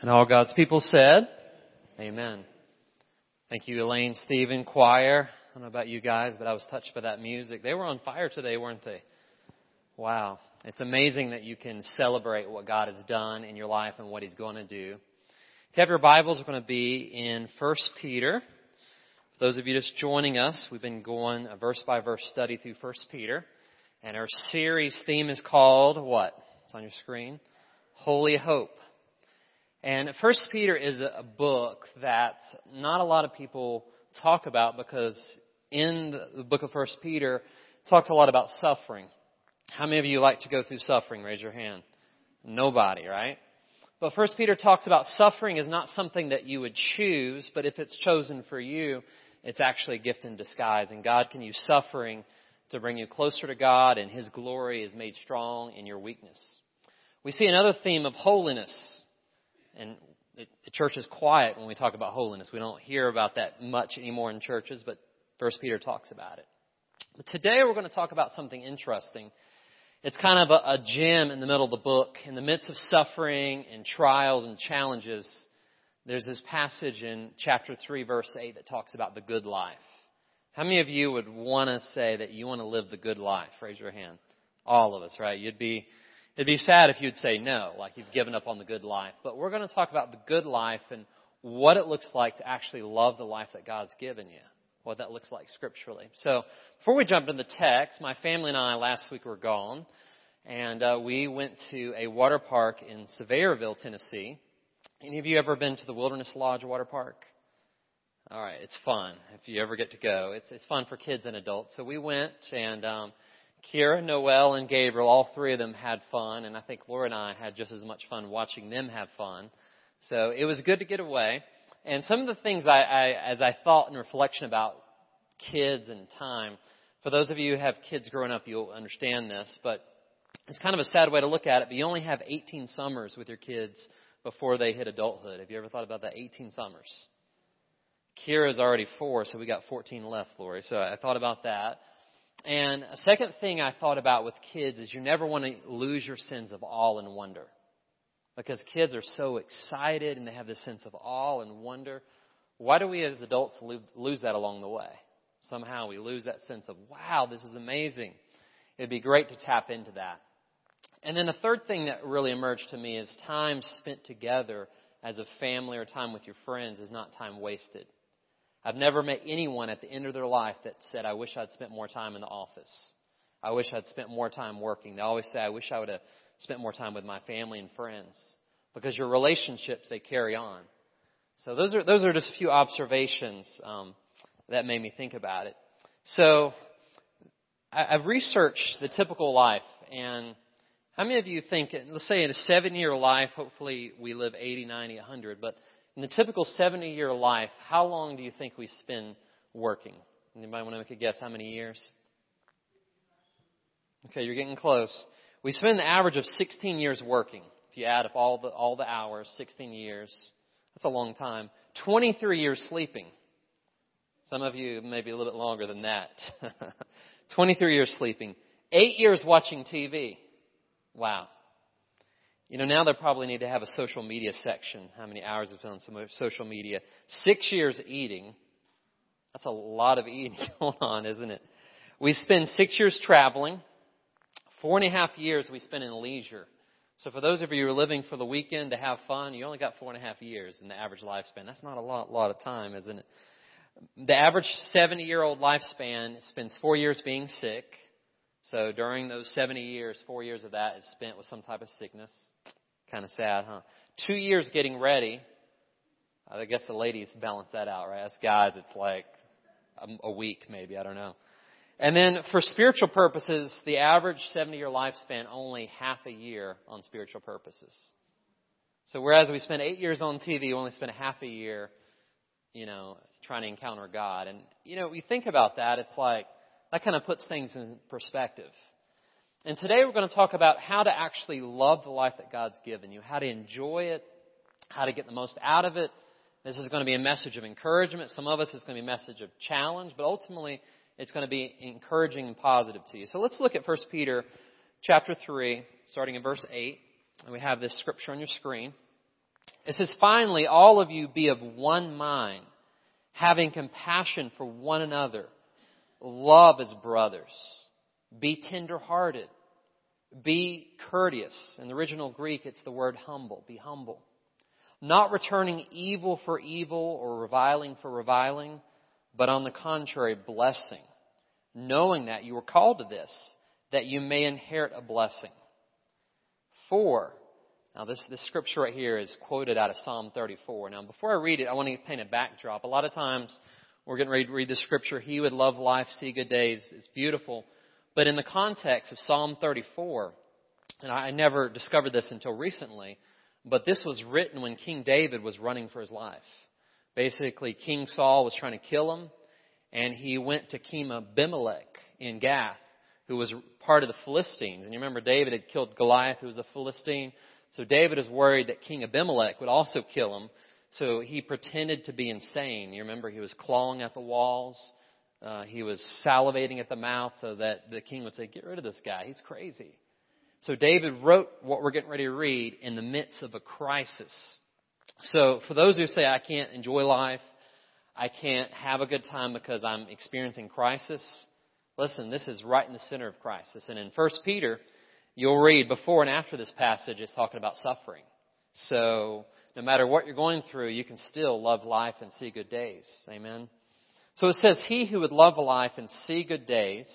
And all God's people said, Amen. Thank you, Elaine, Stephen, choir. I don't know about you guys, but I was touched by that music. They were on fire today, weren't they? Wow. It's amazing that you can celebrate what God has done in your life and what He's going to do. If you have your Bibles, we're going to be in 1 Peter. For those of you just joining us, we've been going a verse by verse study through 1 Peter. And our series theme is called what? It's on your screen. Holy Hope. And First Peter is a book that not a lot of people talk about because in the book of First Peter talks a lot about suffering. How many of you like to go through suffering? Raise your hand. Nobody, right? But First Peter talks about suffering is not something that you would choose, but if it's chosen for you, it's actually a gift in disguise. And God can use suffering to bring you closer to God, and His glory is made strong in your weakness. We see another theme of holiness and it, the church is quiet when we talk about holiness. We don't hear about that much anymore in churches, but First Peter talks about it. But today we're going to talk about something interesting. It's kind of a, a gem in the middle of the book. In the midst of suffering and trials and challenges, there's this passage in chapter 3, verse 8 that talks about the good life. How many of you would want to say that you want to live the good life? Raise your hand. All of us, right? You'd be It'd be sad if you'd say no, like you've given up on the good life. But we're going to talk about the good life and what it looks like to actually love the life that God's given you. What that looks like scripturally. So, before we jump into the text, my family and I last week were gone, and uh, we went to a water park in Sevierville, Tennessee. Any of you ever been to the Wilderness Lodge Water Park? All right, it's fun if you ever get to go. It's it's fun for kids and adults. So we went, and um, Kira, Noel, and Gabriel, all three of them had fun, and I think Laura and I had just as much fun watching them have fun. So it was good to get away. And some of the things I, I as I thought in reflection about kids and time, for those of you who have kids growing up, you'll understand this, but it's kind of a sad way to look at it, but you only have 18 summers with your kids before they hit adulthood. Have you ever thought about that? 18 summers. Kira's already four, so we got 14 left, Lori. So I thought about that. And a second thing I thought about with kids is you never want to lose your sense of awe and wonder. Because kids are so excited and they have this sense of awe and wonder. Why do we as adults lose that along the way? Somehow we lose that sense of, wow, this is amazing. It'd be great to tap into that. And then the third thing that really emerged to me is time spent together as a family or time with your friends is not time wasted. I've never met anyone at the end of their life that said, I wish I'd spent more time in the office. I wish I'd spent more time working. They always say, I wish I would have spent more time with my family and friends. Because your relationships, they carry on. So those are, those are just a few observations um, that made me think about it. So I, I've researched the typical life and how many of you think, let's say in a seven year life, hopefully we live 80, 90, 100, but in the typical 70 year life, how long do you think we spend working? Anybody want to make a guess how many years? Okay, you're getting close. We spend the average of 16 years working. If you add up all the, all the hours, 16 years, that's a long time. 23 years sleeping. Some of you maybe a little bit longer than that. 23 years sleeping. Eight years watching TV. Wow. You know, now they probably need to have a social media section. How many hours have been on social media? Six years eating. That's a lot of eating going on, isn't it? We spend six years traveling. Four and a half years we spend in leisure. So for those of you who are living for the weekend to have fun, you only got four and a half years in the average lifespan. That's not a lot, lot of time, isn't it? The average 70 year old lifespan spends four years being sick. So during those 70 years, four years of that is spent with some type of sickness. Kind of sad, huh? Two years getting ready. I guess the ladies balance that out, right? As guys, it's like a week maybe. I don't know. And then for spiritual purposes, the average 70 year lifespan only half a year on spiritual purposes. So whereas we spend eight years on TV, we only spend half a year, you know, trying to encounter God. And, you know, we think about that, it's like, that kind of puts things in perspective. And today we're going to talk about how to actually love the life that God's given you, how to enjoy it, how to get the most out of it. This is going to be a message of encouragement. Some of us it's going to be a message of challenge, but ultimately it's going to be encouraging and positive to you. So let's look at 1 Peter chapter 3, starting in verse 8. And we have this scripture on your screen. It says, finally, all of you be of one mind, having compassion for one another. Love as brothers. Be tenderhearted. Be courteous. In the original Greek, it's the word humble. Be humble. Not returning evil for evil or reviling for reviling, but on the contrary, blessing. Knowing that you were called to this, that you may inherit a blessing. Four. Now this, this scripture right here is quoted out of Psalm 34. Now before I read it, I want to paint a backdrop. A lot of times we're getting ready to read the scripture, He would love life, see good days. It's beautiful. But in the context of Psalm 34, and I never discovered this until recently, but this was written when King David was running for his life. Basically, King Saul was trying to kill him, and he went to King Abimelech in Gath, who was part of the Philistines. And you remember David had killed Goliath, who was a Philistine. So David is worried that King Abimelech would also kill him. So he pretended to be insane. You remember he was clawing at the walls. Uh, he was salivating at the mouth so that the king would say, Get rid of this guy. He's crazy. So David wrote what we're getting ready to read in the midst of a crisis. So for those who say, I can't enjoy life, I can't have a good time because I'm experiencing crisis, listen, this is right in the center of crisis. And in 1 Peter, you'll read before and after this passage, it's talking about suffering. So no matter what you're going through, you can still love life and see good days. Amen. So it says, He who would love life and see good days,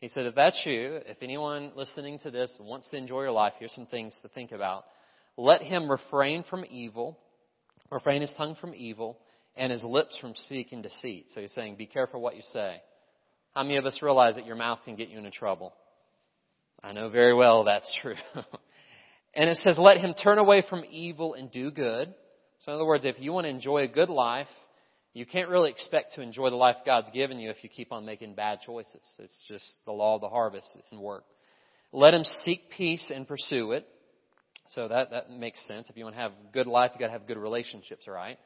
he said, if that's you, if anyone listening to this wants to enjoy your life, here's some things to think about. Let him refrain from evil, refrain his tongue from evil, and his lips from speaking deceit. So he's saying, be careful what you say. How many of us realize that your mouth can get you into trouble? I know very well that's true. and it says, let him turn away from evil and do good. So in other words, if you want to enjoy a good life, you can't really expect to enjoy the life God's given you if you keep on making bad choices. It's just the law of the harvest and work. Let him seek peace and pursue it. So that, that makes sense. If you want to have a good life, you gotta have good relationships, right?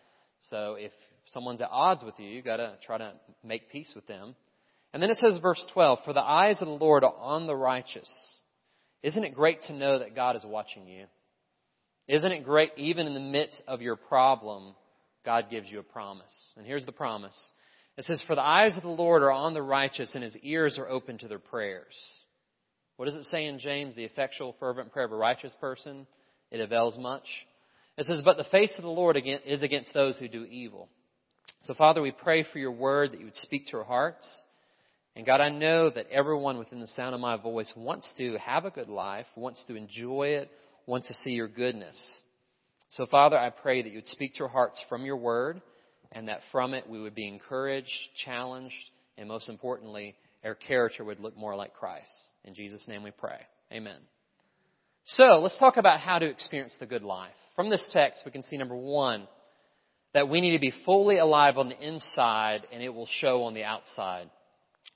So if someone's at odds with you, you gotta try to make peace with them. And then it says verse 12, for the eyes of the Lord are on the righteous. Isn't it great to know that God is watching you? Isn't it great even in the midst of your problem God gives you a promise. And here's the promise. It says, For the eyes of the Lord are on the righteous, and his ears are open to their prayers. What does it say in James? The effectual, fervent prayer of a righteous person, it avails much. It says, But the face of the Lord is against those who do evil. So, Father, we pray for your word that you would speak to our hearts. And God, I know that everyone within the sound of my voice wants to have a good life, wants to enjoy it, wants to see your goodness. So, Father, I pray that you would speak to our hearts from your word, and that from it we would be encouraged, challenged, and most importantly, our character would look more like Christ. In Jesus' name we pray. Amen. So, let's talk about how to experience the good life. From this text, we can see number one, that we need to be fully alive on the inside and it will show on the outside.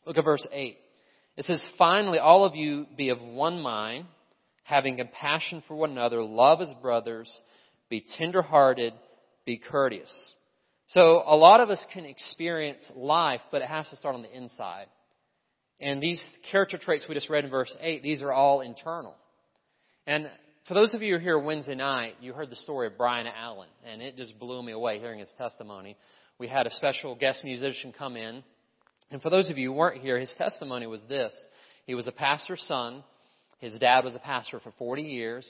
Look at verse 8. It says, Finally, all of you be of one mind, having compassion for one another, love as brothers, be tenderhearted, be courteous. So a lot of us can experience life, but it has to start on the inside. And these character traits we just read in verse 8, these are all internal. And for those of you who are here Wednesday night, you heard the story of Brian Allen, and it just blew me away hearing his testimony. We had a special guest musician come in, and for those of you who weren't here, his testimony was this. He was a pastor's son. His dad was a pastor for 40 years.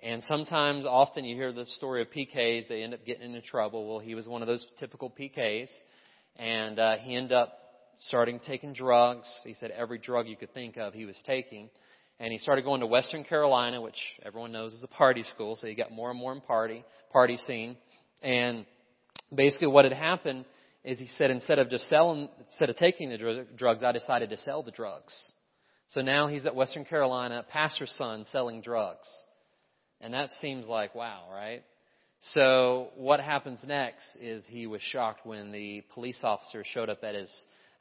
And sometimes, often, you hear the story of PKs. They end up getting into trouble. Well, he was one of those typical PKs, and uh, he ended up starting taking drugs. He said every drug you could think of, he was taking. And he started going to Western Carolina, which everyone knows is a party school. So he got more and more in party party scene. And basically, what had happened is he said instead of just selling, instead of taking the drugs, I decided to sell the drugs. So now he's at Western Carolina, pastor's son, selling drugs. And that seems like, wow, right? So what happens next is he was shocked when the police officer showed up at his,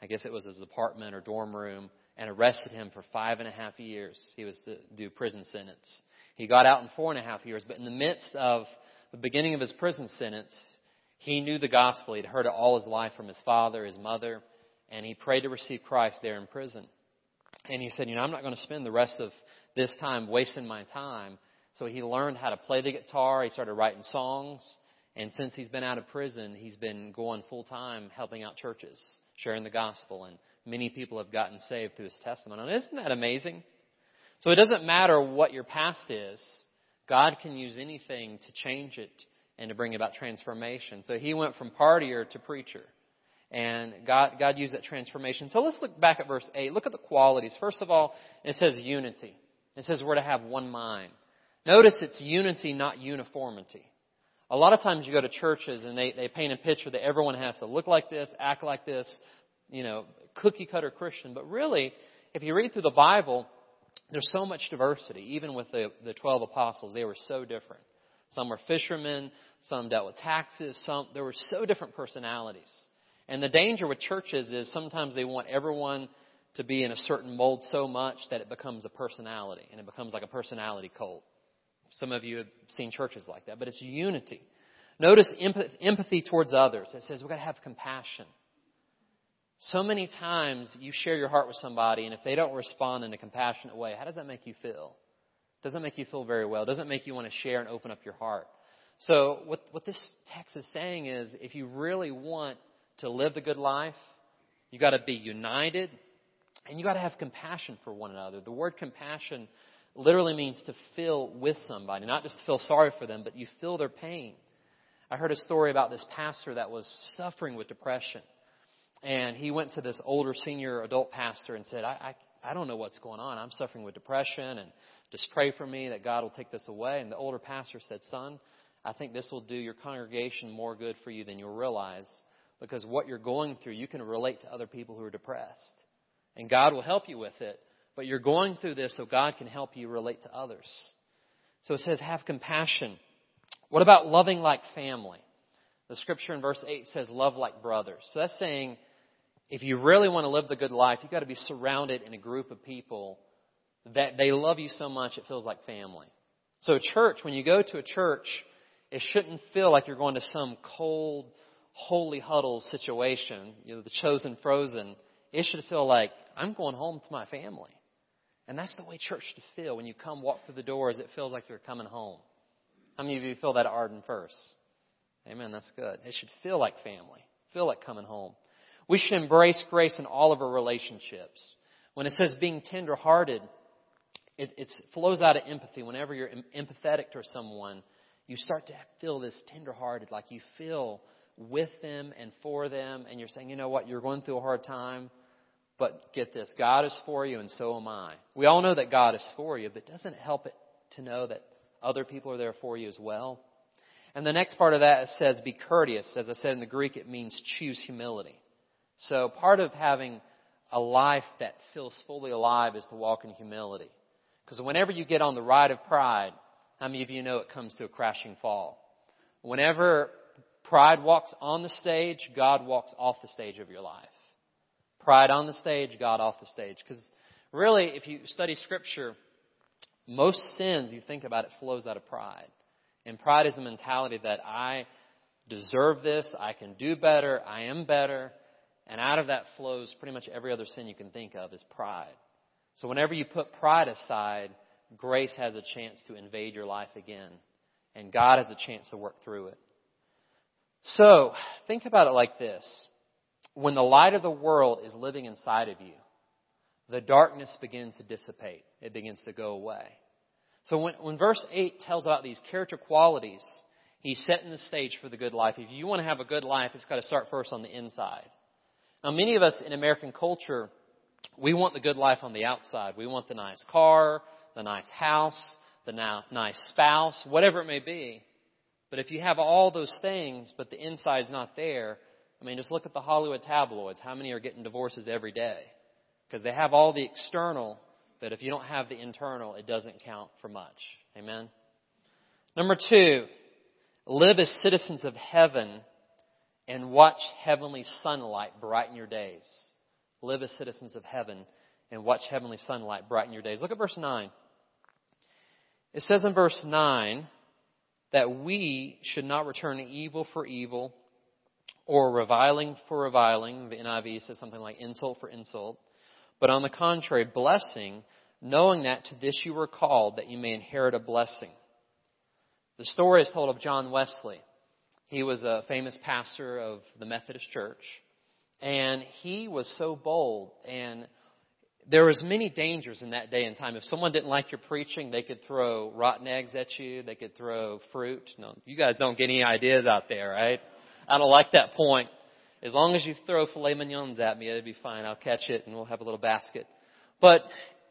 I guess it was his apartment or dorm room, and arrested him for five and a half years. He was to do prison sentence. He got out in four and a half years, but in the midst of the beginning of his prison sentence, he knew the gospel. He'd heard it all his life from his father, his mother, and he prayed to receive Christ there in prison. And he said, you know, I'm not going to spend the rest of this time wasting my time So he learned how to play the guitar. He started writing songs. And since he's been out of prison, he's been going full time helping out churches, sharing the gospel. And many people have gotten saved through his testimony. And isn't that amazing? So it doesn't matter what your past is. God can use anything to change it and to bring about transformation. So he went from partier to preacher. And God, God used that transformation. So let's look back at verse 8. Look at the qualities. First of all, it says unity. It says we're to have one mind. Notice it's unity, not uniformity. A lot of times you go to churches and they, they paint a picture that everyone has to look like this, act like this, you know, cookie cutter Christian. But really, if you read through the Bible, there's so much diversity. Even with the, the 12 apostles, they were so different. Some were fishermen, some dealt with taxes, some, there were so different personalities. And the danger with churches is sometimes they want everyone to be in a certain mold so much that it becomes a personality and it becomes like a personality cult. Some of you have seen churches like that, but it's unity. Notice empathy towards others. It says we've got to have compassion. So many times you share your heart with somebody, and if they don't respond in a compassionate way, how does that make you feel? Doesn't make you feel very well. Doesn't make you want to share and open up your heart. So what, what this text is saying is if you really want to live the good life, you got to be united and you got to have compassion for one another. The word compassion literally means to feel with somebody, not just to feel sorry for them, but you feel their pain. I heard a story about this pastor that was suffering with depression. And he went to this older senior adult pastor and said, I, I, don't know what's going on. I'm suffering with depression and just pray for me that God will take this away. And the older pastor said, Son, I think this will do your congregation more good for you than you'll realize because what you're going through, you can relate to other people who are depressed. And God will help you with it. But you're going through this so God can help you relate to others. So it says, have compassion. What about loving like family? The scripture in verse 8 says, love like brothers. So that's saying, if you really want to live the good life, you've got to be surrounded in a group of people that they love you so much it feels like family. So church, when you go to a church, it shouldn't feel like you're going to some cold, holy huddle situation, you know, the chosen frozen, it should feel like I'm going home to my family. And that's the way church should feel. When you come walk through the doors, it feels like you're coming home. How many of you feel that at Arden First? Amen. That's good. It should feel like family. Feel like coming home. We should embrace grace in all of our relationships. When it says being tenderhearted, it, it flows out of empathy. Whenever you're empathetic to someone, you start to feel this tenderhearted, like you feel with them and for them, and you're saying, you know what, you're going through a hard time, but get this, God is for you and so am I. We all know that God is for you, but doesn't it help it to know that other people are there for you as well? And the next part of that says, be courteous. As I said in the Greek, it means choose humility. So part of having a life that feels fully alive is to walk in humility. Because whenever you get on the ride of pride, how many of you know it comes to a crashing fall? Whenever Pride walks on the stage, God walks off the stage of your life. Pride on the stage, God off the stage. Because really, if you study Scripture, most sins, you think about it, flows out of pride. And pride is the mentality that I deserve this, I can do better, I am better. And out of that flows pretty much every other sin you can think of is pride. So whenever you put pride aside, grace has a chance to invade your life again. And God has a chance to work through it. So, think about it like this. When the light of the world is living inside of you, the darkness begins to dissipate. It begins to go away. So when, when verse 8 tells about these character qualities, he's setting the stage for the good life. If you want to have a good life, it's got to start first on the inside. Now, many of us in American culture, we want the good life on the outside. We want the nice car, the nice house, the nice spouse, whatever it may be. But if you have all those things, but the inside's not there, I mean, just look at the Hollywood tabloids. How many are getting divorces every day? Because they have all the external, but if you don't have the internal, it doesn't count for much. Amen? Number two, live as citizens of heaven and watch heavenly sunlight brighten your days. Live as citizens of heaven and watch heavenly sunlight brighten your days. Look at verse 9. It says in verse 9, that we should not return evil for evil or reviling for reviling. The NIV says something like insult for insult. But on the contrary, blessing, knowing that to this you were called, that you may inherit a blessing. The story is told of John Wesley. He was a famous pastor of the Methodist Church. And he was so bold and there was many dangers in that day and time. If someone didn't like your preaching, they could throw rotten eggs at you. They could throw fruit. No, you guys don't get any ideas out there, right? I don't like that point. As long as you throw filet mignons at me, it'd be fine. I'll catch it and we'll have a little basket. But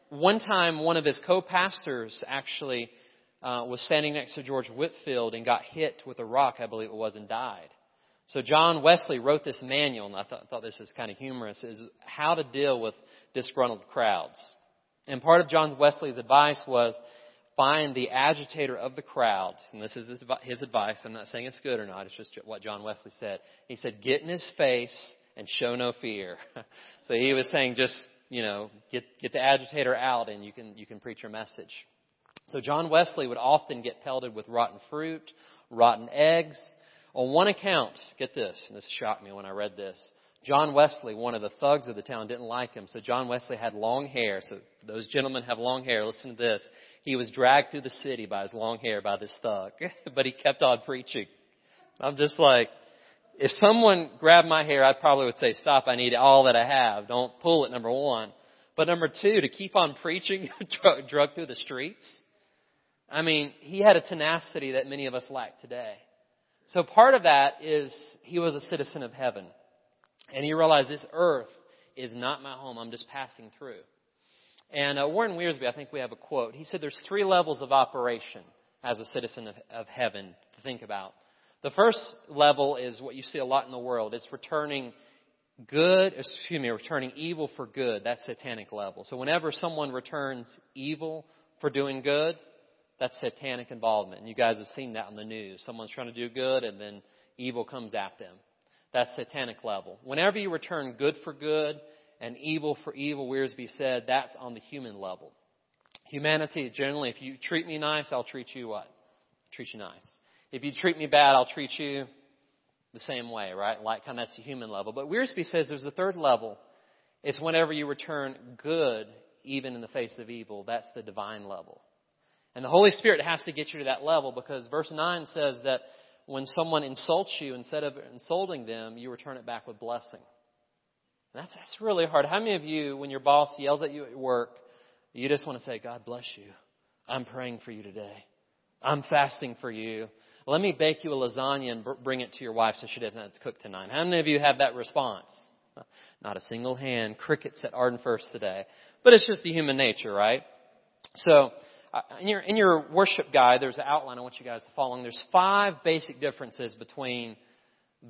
one time, one of his co-pastors actually uh, was standing next to George Whitefield and got hit with a rock, I believe it was, and died. So John Wesley wrote this manual, and I thought, thought this is kind of humorous, is how to deal with disgruntled crowds. And part of John Wesley's advice was find the agitator of the crowd. And this is his advice. I'm not saying it's good or not. It's just what John Wesley said. He said, get in his face and show no fear. so he was saying just, you know, get, get the agitator out and you can, you can preach your message. So John Wesley would often get pelted with rotten fruit, rotten eggs, on one account, get this, and this shocked me when I read this. John Wesley, one of the thugs of the town, didn't like him. So John Wesley had long hair. So those gentlemen have long hair. Listen to this. He was dragged through the city by his long hair by this thug, but he kept on preaching. I'm just like, if someone grabbed my hair, I probably would say, stop, I need all that I have. Don't pull it, number one. But number two, to keep on preaching, drug through the streets. I mean, he had a tenacity that many of us lack today. So part of that is he was a citizen of heaven. And he realized this earth is not my home. I'm just passing through. And uh, Warren Wiersbe, I think we have a quote. He said there's three levels of operation as a citizen of, of heaven to think about. The first level is what you see a lot in the world. It's returning good, excuse me, returning evil for good. That's satanic level. So whenever someone returns evil for doing good, that's satanic involvement. And you guys have seen that on the news. Someone's trying to do good and then evil comes at them. That's satanic level. Whenever you return good for good and evil for evil, Wiersbe said, that's on the human level. Humanity, generally, if you treat me nice, I'll treat you what? Treat you nice. If you treat me bad, I'll treat you the same way, right? Like, kind of that's the human level. But Wiersbe says there's a third level. It's whenever you return good, even in the face of evil. That's the divine level. And the Holy Spirit has to get you to that level because verse 9 says that when someone insults you, instead of insulting them, you return it back with blessing. And that's, that's really hard. How many of you, when your boss yells at you at work, you just want to say, God bless you. I'm praying for you today. I'm fasting for you. Let me bake you a lasagna and bring it to your wife so she doesn't have to cook tonight. How many of you have that response? Not a single hand. Crickets at Arden First today. But it's just the human nature, right? So, Uh, in your, in your worship guide, there's an outline I want you guys to follow. There's five basic differences between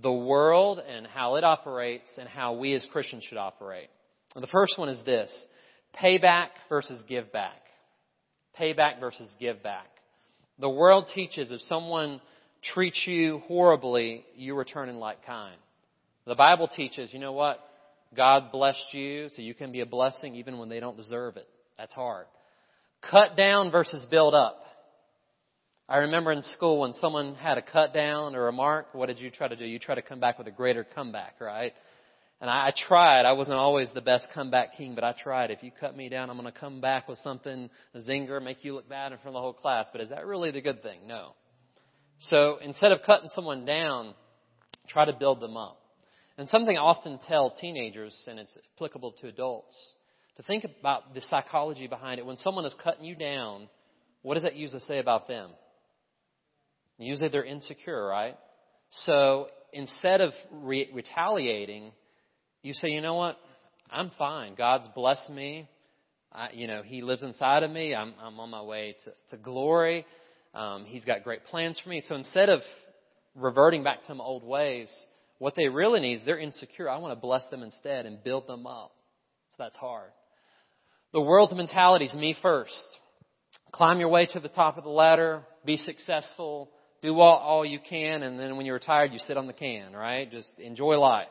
the world and how it operates and how we as Christians should operate. And the first one is this payback versus give back. Payback versus give back. The world teaches if someone treats you horribly, you return in like kind. The Bible teaches, you know what? God blessed you so you can be a blessing even when they don't deserve it. That's hard. Cut down versus build up. I remember in school when someone had a cut down or a mark, what did you try to do? You try to come back with a greater comeback, right? And I, I tried. I wasn't always the best comeback king, but I tried. If you cut me down, I'm going to come back with something, a zinger, make you look bad in front of the whole class. But is that really the good thing? No. So instead of cutting someone down, try to build them up. And something I often tell teenagers, and it's applicable to adults, to think about the psychology behind it. When someone is cutting you down, what does that usually say about them? Usually they're insecure, right? So instead of re- retaliating, you say, you know what? I'm fine. God's blessed me. I, you know, He lives inside of me. I'm, I'm on my way to, to glory. Um, he's got great plans for me. So instead of reverting back to my old ways, what they really need is they're insecure. I want to bless them instead and build them up. So that's hard. The world's mentality is me first. Climb your way to the top of the ladder, be successful, do all, all you can, and then when you're retired, you sit on the can, right? Just enjoy life.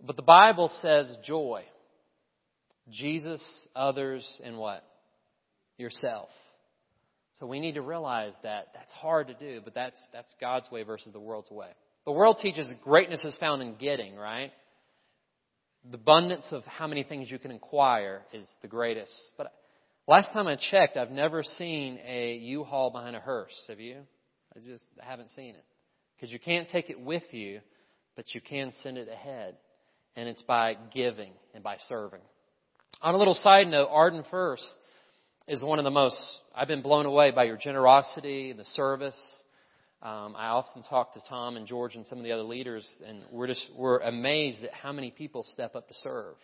But the Bible says joy. Jesus, others, and what? Yourself. So we need to realize that that's hard to do, but that's, that's God's way versus the world's way. The world teaches greatness is found in getting, right? The abundance of how many things you can acquire is the greatest. But last time I checked, I've never seen a U-Haul behind a hearse. Have you? I just haven't seen it. Because you can't take it with you, but you can send it ahead. And it's by giving and by serving. On a little side note, Arden First is one of the most, I've been blown away by your generosity, and the service. Um, I often talk to Tom and George and some of the other leaders, and we're just, we're amazed at how many people step up to serve.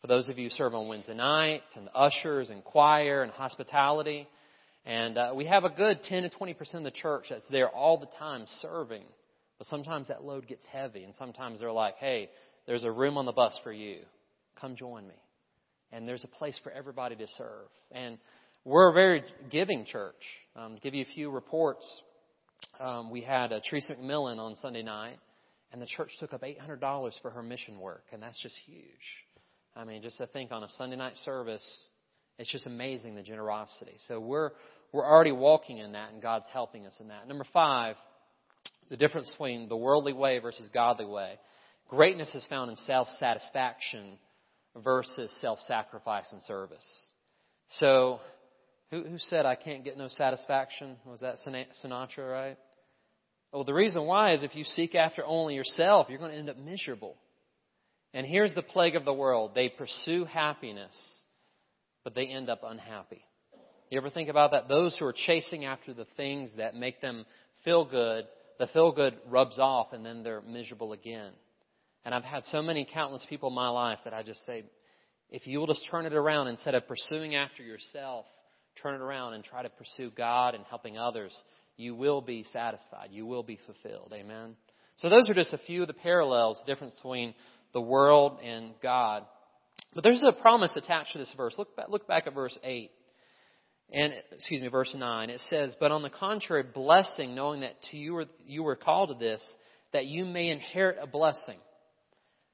For those of you who serve on Wednesday nights, and ushers, and choir, and hospitality, and uh, we have a good 10 to 20% of the church that's there all the time serving. But sometimes that load gets heavy, and sometimes they're like, hey, there's a room on the bus for you. Come join me. And there's a place for everybody to serve. And we're a very giving church. Um, to give you a few reports, um, we had a Teresa McMillan on Sunday night, and the church took up $800 for her mission work, and that's just huge. I mean, just to think on a Sunday night service, it's just amazing the generosity. So we're we're already walking in that, and God's helping us in that. Number five, the difference between the worldly way versus godly way. Greatness is found in self satisfaction versus self sacrifice and service. So, who, who said I can't get no satisfaction? Was that Sinatra, right? Well, the reason why is if you seek after only yourself, you're going to end up miserable. And here's the plague of the world they pursue happiness but they end up unhappy. You ever think about that? Those who are chasing after the things that make them feel good, the feel good rubs off and then they're miserable again. And I've had so many countless people in my life that I just say, if you will just turn it around instead of pursuing after yourself, turn it around and try to pursue God and helping others, you will be satisfied. You will be fulfilled. Amen. So those are just a few of the parallels, difference between the world and God. But there's a promise attached to this verse. Look back, look back at verse 8. And, excuse me, verse 9. It says, But on the contrary, blessing, knowing that to you were, you were called to this, that you may inherit a blessing.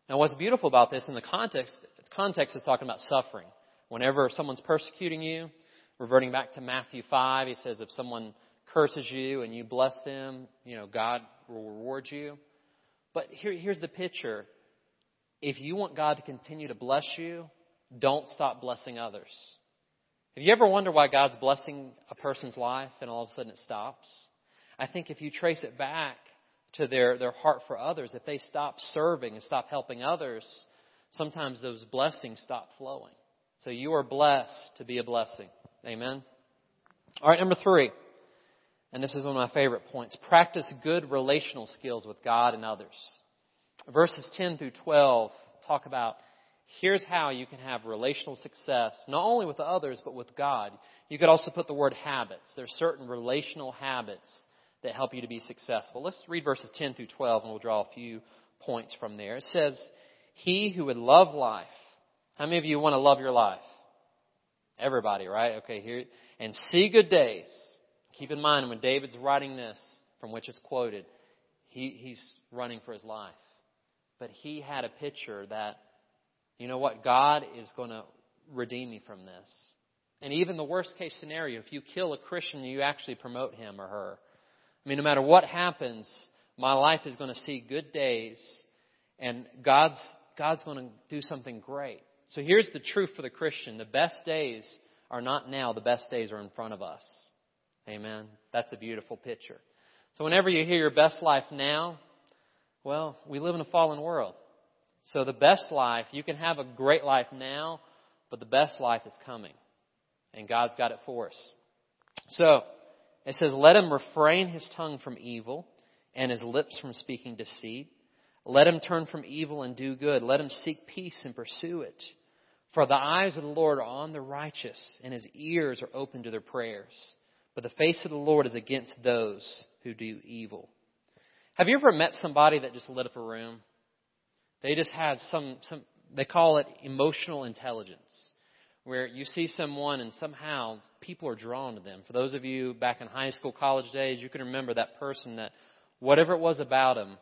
Now, what's beautiful about this in the context, context is talking about suffering. Whenever someone's persecuting you, reverting back to Matthew 5, he says, if someone curses you and you bless them, you know, God will reward you. But here, here's the picture if you want God to continue to bless you, don't stop blessing others. Have you ever wondered why God's blessing a person's life and all of a sudden it stops? I think if you trace it back to their, their heart for others, if they stop serving and stop helping others, sometimes those blessings stop flowing. So you are blessed to be a blessing. Amen. All right, number three, and this is one of my favorite points practice good relational skills with God and others verses 10 through 12 talk about here's how you can have relational success, not only with others, but with God. You could also put the word habits. There's certain relational habits that help you to be successful. Let's read verses 10 through 12 and we'll draw a few points from there. It says, He who would love life. How many of you want to love your life? Everybody, right? Okay, here. And see good days. Keep in mind when David's writing this, from which it's quoted, he, he's running for his life. But he had a picture that, you know what, God is going to redeem me from this. And even the worst case scenario, if you kill a Christian, you actually promote him or her. I mean, no matter what happens, my life is going to see good days, and God's, God's going to do something great. So here's the truth for the Christian. The best days are not now, the best days are in front of us. Amen. That's a beautiful picture. So whenever you hear your best life now, well, we live in a fallen world. So the best life, you can have a great life now, but the best life is coming. And God's got it for us. So, it says, let him refrain his tongue from evil and his lips from speaking deceit. Let him turn from evil and do good. Let him seek peace and pursue it. For the eyes of the Lord are on the righteous, and his ears are open to their prayers. But the face of the Lord is against those who do evil. Have you ever met somebody that just lit up a room? They just had some, some they call it emotional intelligence, where you see someone and somehow people are drawn to them. For those of you back in high school, college days, you can remember that person that whatever it was about them,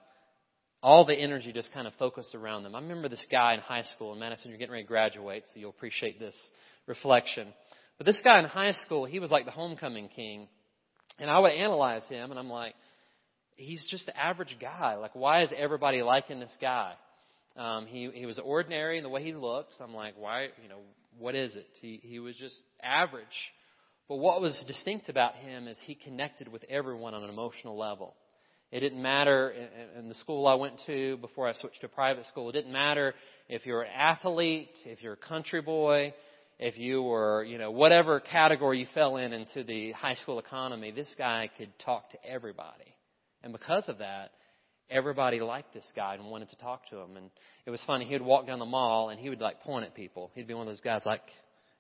all the energy just kind of focused around them. I remember this guy in high school, and Madison, you're getting ready to graduate, so you'll appreciate this reflection. But this guy in high school, he was like the homecoming king. And I would analyze him, and I'm like, he's just the average guy. Like, why is everybody liking this guy? Um, he he was ordinary in the way he looks. I'm like, why? You know, what is it? He he was just average. But what was distinct about him is he connected with everyone on an emotional level. It didn't matter in the school I went to before I switched to private school. It didn't matter if you were an athlete, if you're a country boy, if you were, you know, whatever category you fell in into the high school economy. This guy could talk to everybody. And because of that, everybody liked this guy and wanted to talk to him. And it was funny. He would walk down the mall and he would like point at people. He'd be one of those guys like,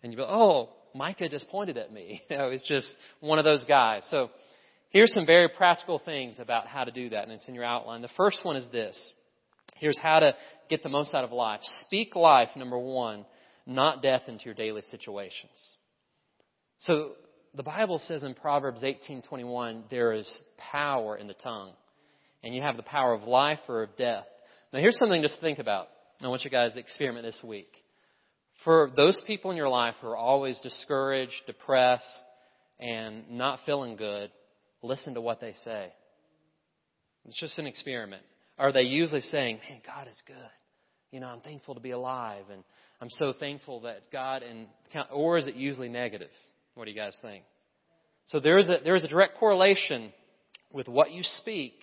and you'd be, oh, Micah just pointed at me. You know, it's just one of those guys. So here's some very practical things about how to do that, and it's in your outline. The first one is this. Here's how to get the most out of life. Speak life, number one, not death into your daily situations. So the Bible says in Proverbs 18:21 there is power in the tongue and you have the power of life or of death. Now, here's something just to think about. I want you guys to experiment this week. For those people in your life who are always discouraged, depressed, and not feeling good, listen to what they say. It's just an experiment. Are they usually saying, Man, God is good? You know, I'm thankful to be alive, and I'm so thankful that God and or is it usually negative? What do you guys think? So there is a there is a direct correlation with what you speak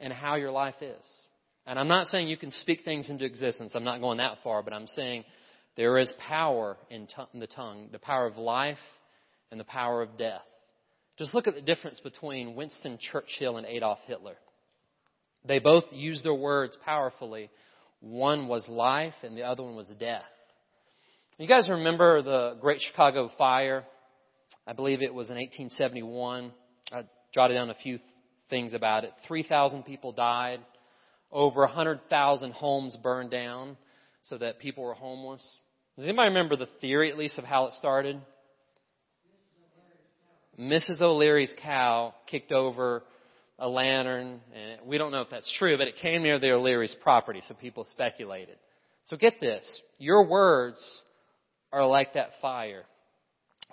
and how your life is. And I'm not saying you can speak things into existence. I'm not going that far, but I'm saying there is power in, t- in the tongue, the power of life and the power of death. Just look at the difference between Winston Churchill and Adolf Hitler. They both used their words powerfully. One was life and the other one was death. You guys remember the Great Chicago Fire? I believe it was in 1871. I jotted down a few things about it. 3,000 people died. Over 100,000 homes burned down so that people were homeless. Does anybody remember the theory, at least, of how it started? Mrs. O'Leary's cow kicked over a lantern, and we don't know if that's true, but it came near the O'Leary's property, so people speculated. So get this. Your words are like that fire,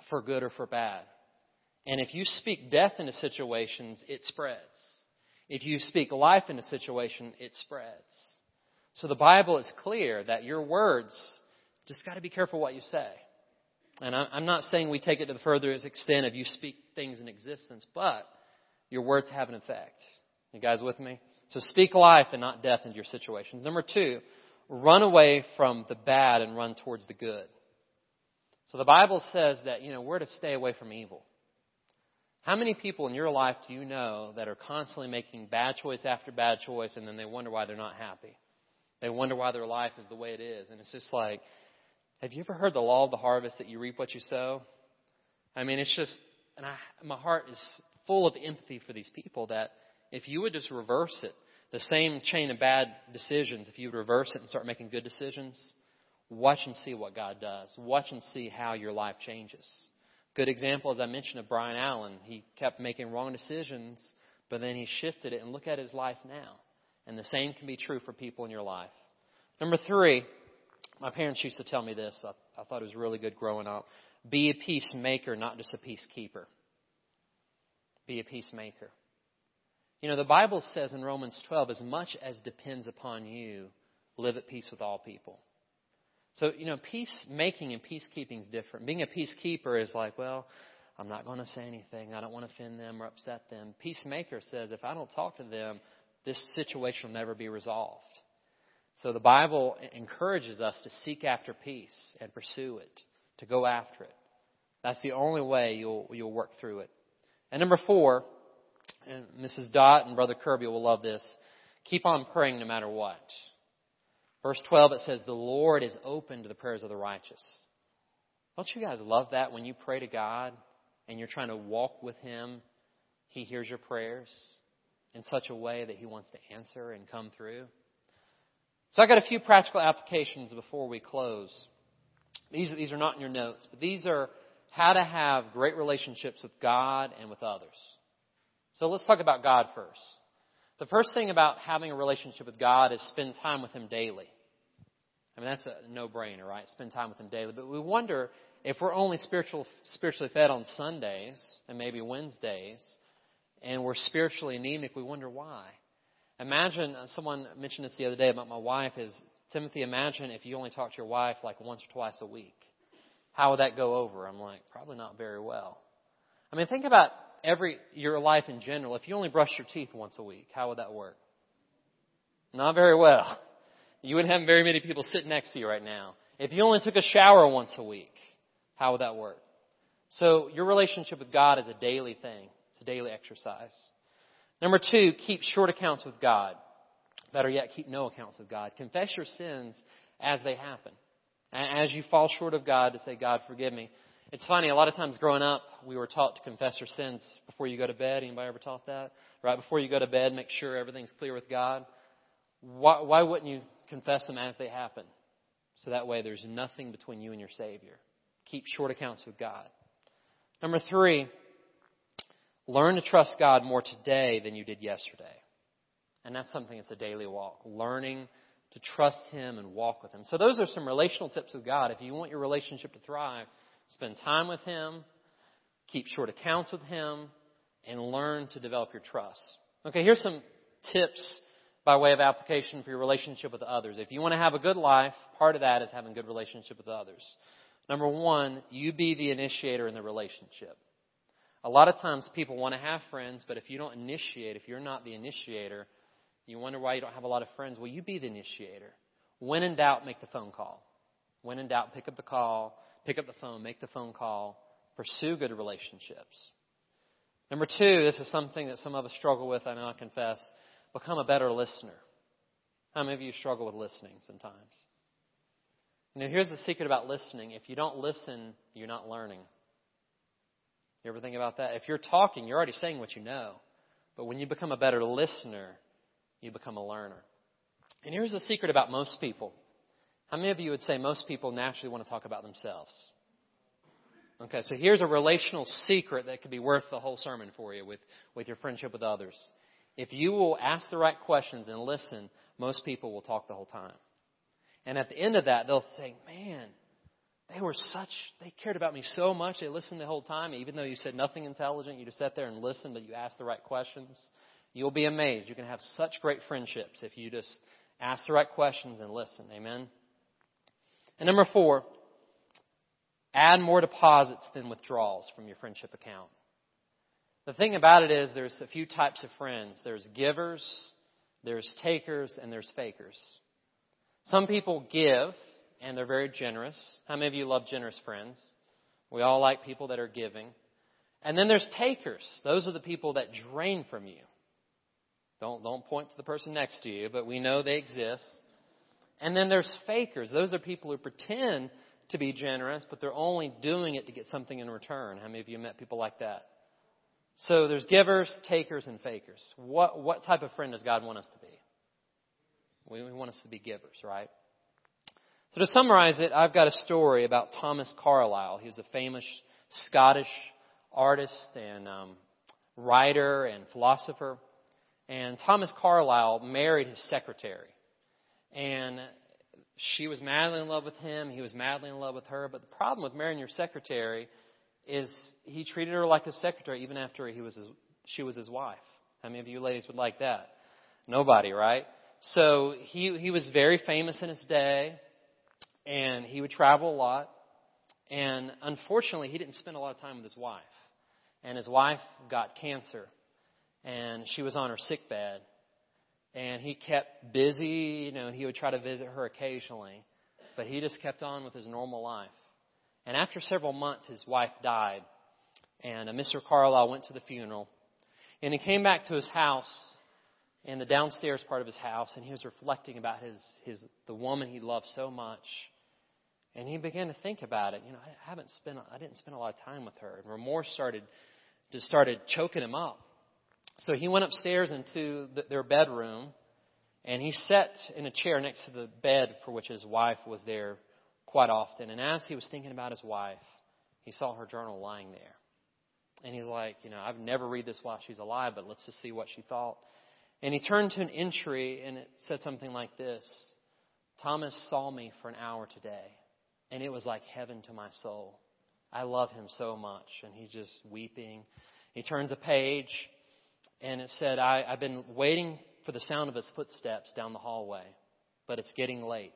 for good or for bad. And if you speak death into situations, it spreads. If you speak life into a situation, it spreads. So the Bible is clear that your words just got to be careful what you say. And I'm not saying we take it to the furthest extent of you speak things in existence, but your words have an effect. You guys with me? So speak life and not death into your situations. Number two, run away from the bad and run towards the good. So the Bible says that, you know, we're to stay away from evil. How many people in your life do you know that are constantly making bad choice after bad choice and then they wonder why they're not happy? They wonder why their life is the way it is. And it's just like, have you ever heard the law of the harvest that you reap what you sow? I mean, it's just, and I, my heart is full of empathy for these people that if you would just reverse it, the same chain of bad decisions, if you would reverse it and start making good decisions, watch and see what God does. Watch and see how your life changes. Good example, as I mentioned, of Brian Allen. He kept making wrong decisions, but then he shifted it and look at his life now. And the same can be true for people in your life. Number three, my parents used to tell me this. I, I thought it was really good growing up. Be a peacemaker, not just a peacekeeper. Be a peacemaker. You know, the Bible says in Romans 12, as much as depends upon you, live at peace with all people. So, you know, peacemaking and peacekeeping is different. Being a peacekeeper is like, well, I'm not going to say anything. I don't want to offend them or upset them. Peacemaker says, if I don't talk to them, this situation will never be resolved. So the Bible encourages us to seek after peace and pursue it, to go after it. That's the only way you'll, you'll work through it. And number four, and Mrs. Dot and Brother Kirby will love this, keep on praying no matter what. Verse 12, it says, The Lord is open to the prayers of the righteous. Don't you guys love that when you pray to God and you're trying to walk with Him? He hears your prayers in such a way that He wants to answer and come through. So I got a few practical applications before we close. These, these are not in your notes, but these are how to have great relationships with God and with others. So let's talk about God first. The first thing about having a relationship with God is spend time with Him daily. I mean, that's a no brainer, right? Spend time with Him daily. But we wonder if we're only spiritual, spiritually fed on Sundays and maybe Wednesdays, and we're spiritually anemic, we wonder why. Imagine, uh, someone mentioned this the other day about my wife, is Timothy, imagine if you only talk to your wife like once or twice a week. How would that go over? I'm like, probably not very well. I mean, think about every your life in general. If you only brush your teeth once a week, how would that work? Not very well. You wouldn't have very many people sit next to you right now. If you only took a shower once a week, how would that work? So your relationship with God is a daily thing. It's a daily exercise. Number two, keep short accounts with God. Better yet, keep no accounts with God. Confess your sins as they happen. As you fall short of God, to say, God, forgive me. It's funny, a lot of times growing up, we were taught to confess our sins before you go to bed. Anybody ever taught that? Right before you go to bed, make sure everything's clear with God. Why, why wouldn't you confess them as they happen? So that way there's nothing between you and your Savior. Keep short accounts with God. Number three, learn to trust God more today than you did yesterday. And that's something that's a daily walk. Learning to trust Him and walk with Him. So those are some relational tips with God. If you want your relationship to thrive, spend time with Him, keep short accounts with Him, and learn to develop your trust. Okay, here's some tips by way of application for your relationship with others. If you want to have a good life, part of that is having good relationship with others. Number one, you be the initiator in the relationship. A lot of times people want to have friends, but if you don't initiate, if you're not the initiator, you wonder why you don't have a lot of friends. Well, you be the initiator. When in doubt, make the phone call. When in doubt, pick up the call, pick up the phone, make the phone call, pursue good relationships. Number two, this is something that some of us struggle with, I know I confess. Become a better listener. How many of you struggle with listening sometimes? Know, here's the secret about listening. If you don't listen, you're not learning. You ever think about that? If you're talking, you're already saying what you know. But when you become a better listener, you become a learner. And here's the secret about most people. How many of you would say most people naturally want to talk about themselves? Okay, so here's a relational secret that could be worth the whole sermon for you with, with your friendship with others. If you will ask the right questions and listen, most people will talk the whole time. And at the end of that, they'll say, man, they were such, they cared about me so much. They listened the whole time. Even though you said nothing intelligent, you just sat there and listened, but you asked the right questions. You'll be amazed. You can have such great friendships if you just ask the right questions and listen. Amen. And number four, add more deposits than withdrawals from your friendship account. The thing about it is there's a few types of friends. There's givers, there's takers, and there's fakers. Some people give and they're very generous. How many of you love generous friends? We all like people that are giving. And then there's takers. Those are the people that drain from you. Don't, don't point to the person next to you, but we know they exist. And then there's fakers. Those are people who pretend to be generous, but they're only doing it to get something in return. How many of you met people like that? So there's givers, takers, and fakers. What, what type of friend does God want us to be? We, we want us to be givers, right? So to summarize it, I've got a story about Thomas Carlyle. He was a famous Scottish artist and um, writer and philosopher. And Thomas Carlyle married his secretary. And she was madly in love with him. He was madly in love with her. But the problem with marrying your secretary is he treated her like a secretary even after he was his, she was his wife. How many of you ladies would like that? Nobody, right? So he he was very famous in his day and he would travel a lot. And unfortunately, he didn't spend a lot of time with his wife. And his wife got cancer, and she was on her sick bed. And he kept busy, you know, and he would try to visit her occasionally, but he just kept on with his normal life. And after several months, his wife died, and uh, Mr. Carlyle went to the funeral. And he came back to his house in the downstairs part of his house, and he was reflecting about his, his the woman he loved so much. And he began to think about it. You know, I haven't spent, I didn't spend a lot of time with her. And remorse started, just started choking him up. So he went upstairs into the, their bedroom, and he sat in a chair next to the bed for which his wife was there quite often. And as he was thinking about his wife, he saw her journal lying there. And he's like, you know, I've never read this while she's alive, but let's just see what she thought. And he turned to an entry and it said something like this Thomas saw me for an hour today, and it was like heaven to my soul. I love him so much. And he's just weeping. He turns a page, and it said, I, I've been waiting for the sound of his footsteps down the hallway, but it's getting late.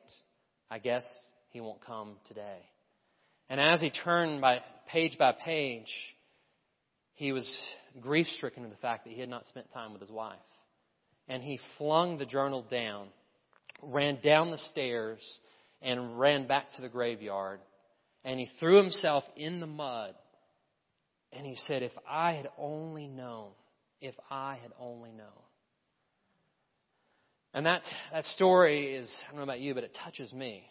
I guess he won't come today. And as he turned by page by page, he was grief stricken in the fact that he had not spent time with his wife. And he flung the journal down, ran down the stairs, and ran back to the graveyard. And he threw himself in the mud. And he said, If I had only known, if I had only known. And that, that story is, I don't know about you, but it touches me.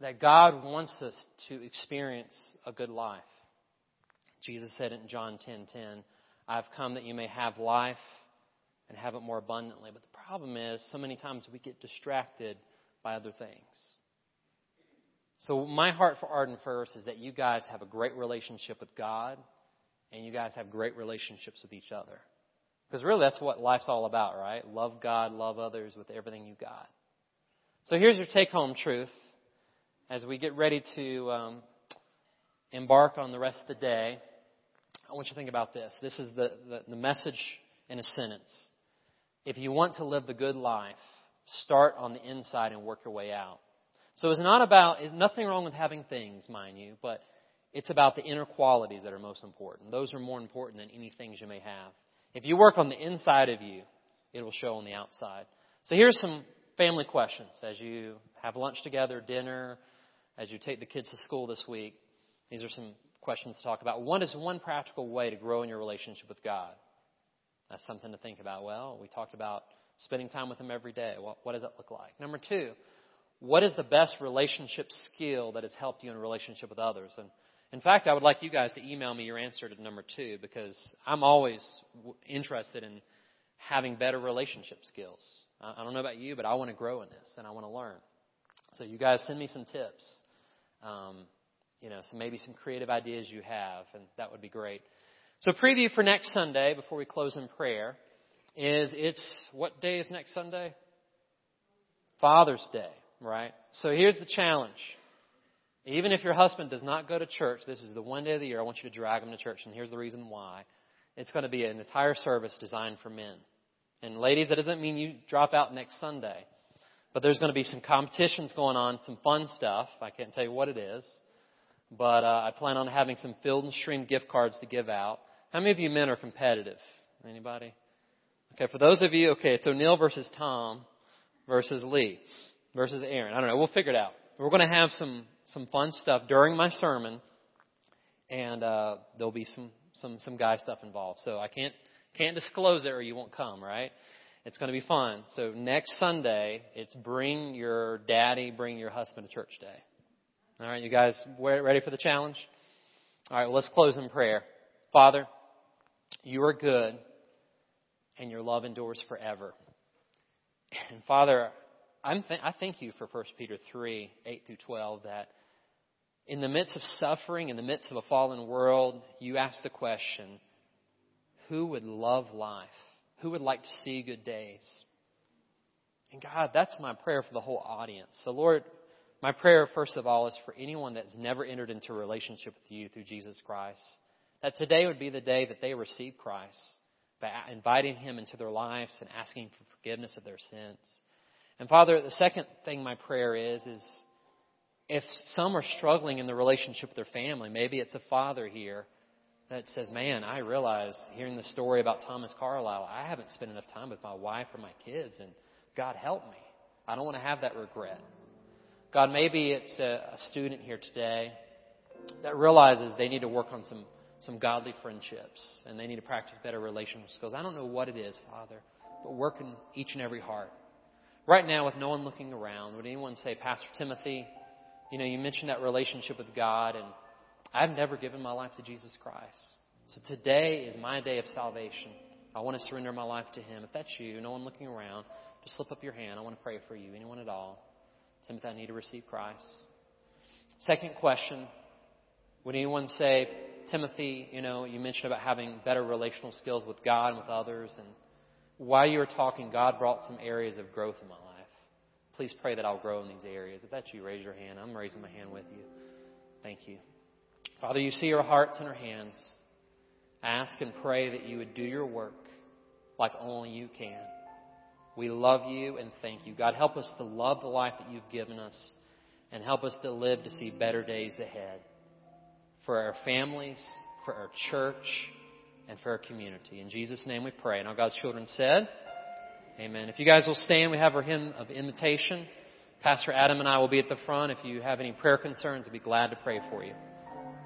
That God wants us to experience a good life. Jesus said it in John 10:10, 10, "I've come that you may have life and have it more abundantly." But the problem is, so many times we get distracted by other things. So my heart for Arden First is that you guys have a great relationship with God, and you guys have great relationships with each other. Because really, that's what life's all about, right? Love God, love others with everything you got. So here's your take-home truth as we get ready to um, embark on the rest of the day, I want you to think about this. This is the, the, the message in a sentence. If you want to live the good life, start on the inside and work your way out. So it's not about, it's nothing wrong with having things, mind you, but it's about the inner qualities that are most important. Those are more important than any things you may have. If you work on the inside of you, it will show on the outside. So here's some family questions as you have lunch together, dinner, as you take the kids to school this week. These are some questions to talk about. One is one practical way to grow in your relationship with God. That's something to think about. Well, we talked about spending time with Him every day. What, what does that look like? Number two, what is the best relationship skill that has helped you in a relationship with others? And in fact, I would like you guys to email me your answer to number two because I'm always interested in having better relationship skills. I don't know about you, but I want to grow in this and I want to learn. So you guys send me some tips. Um, you know, so maybe some creative ideas you have, and that would be great. So preview for next Sunday before we close in prayer is it's what day is next Sunday? Father's Day, right? So here's the challenge. Even if your husband does not go to church, this is the one day of the year I want you to drag him to church, and here's the reason why. It's going to be an entire service designed for men. And ladies, that doesn't mean you drop out next Sunday. But there's going to be some competitions going on, some fun stuff. I can't tell you what it is. But uh, I plan on having some Field and Stream gift cards to give out. How many of you men are competitive? Anybody? Okay, for those of you, okay, it's O'Neill versus Tom versus Lee versus Aaron. I don't know. We'll figure it out. We're going to have some some fun stuff during my sermon, and uh, there'll be some some some guy stuff involved. So I can't can't disclose it or you won't come, right? It's going to be fun. So next Sunday, it's bring your daddy, bring your husband to church day. All right, you guys ready for the challenge? All right, well, let's close in prayer. Father, you are good and your love endures forever. And Father, I'm th- I thank you for 1 Peter 3, 8 through 12, that in the midst of suffering, in the midst of a fallen world, you ask the question, who would love life? Who would like to see good days? And God, that's my prayer for the whole audience. So Lord, my prayer, first of all, is for anyone that's never entered into a relationship with you through Jesus Christ, that today would be the day that they receive Christ by inviting Him into their lives and asking for forgiveness of their sins. And Father, the second thing my prayer is, is if some are struggling in the relationship with their family, maybe it's a father here that says, Man, I realize hearing the story about Thomas Carlyle, I haven't spent enough time with my wife or my kids, and God help me. I don't want to have that regret. God, maybe it's a, a student here today that realizes they need to work on some, some godly friendships and they need to practice better relational skills. I don't know what it is, Father, but work in each and every heart. Right now, with no one looking around, would anyone say, Pastor Timothy, you know, you mentioned that relationship with God, and I've never given my life to Jesus Christ. So today is my day of salvation. I want to surrender my life to Him. If that's you, no one looking around, just slip up your hand. I want to pray for you. Anyone at all? Timothy, I need to receive Christ. Second question Would anyone say, Timothy, you know, you mentioned about having better relational skills with God and with others, and while you were talking, God brought some areas of growth in my life. Please pray that I'll grow in these areas. If that's you, raise your hand. I'm raising my hand with you. Thank you. Father, you see our hearts and our hands. Ask and pray that you would do your work like only you can. We love you and thank you. God, help us to love the life that you've given us and help us to live to see better days ahead for our families, for our church, and for our community. In Jesus' name we pray. And all God's children said, Amen. If you guys will stand, we have our hymn of invitation. Pastor Adam and I will be at the front. If you have any prayer concerns, we'd be glad to pray for you.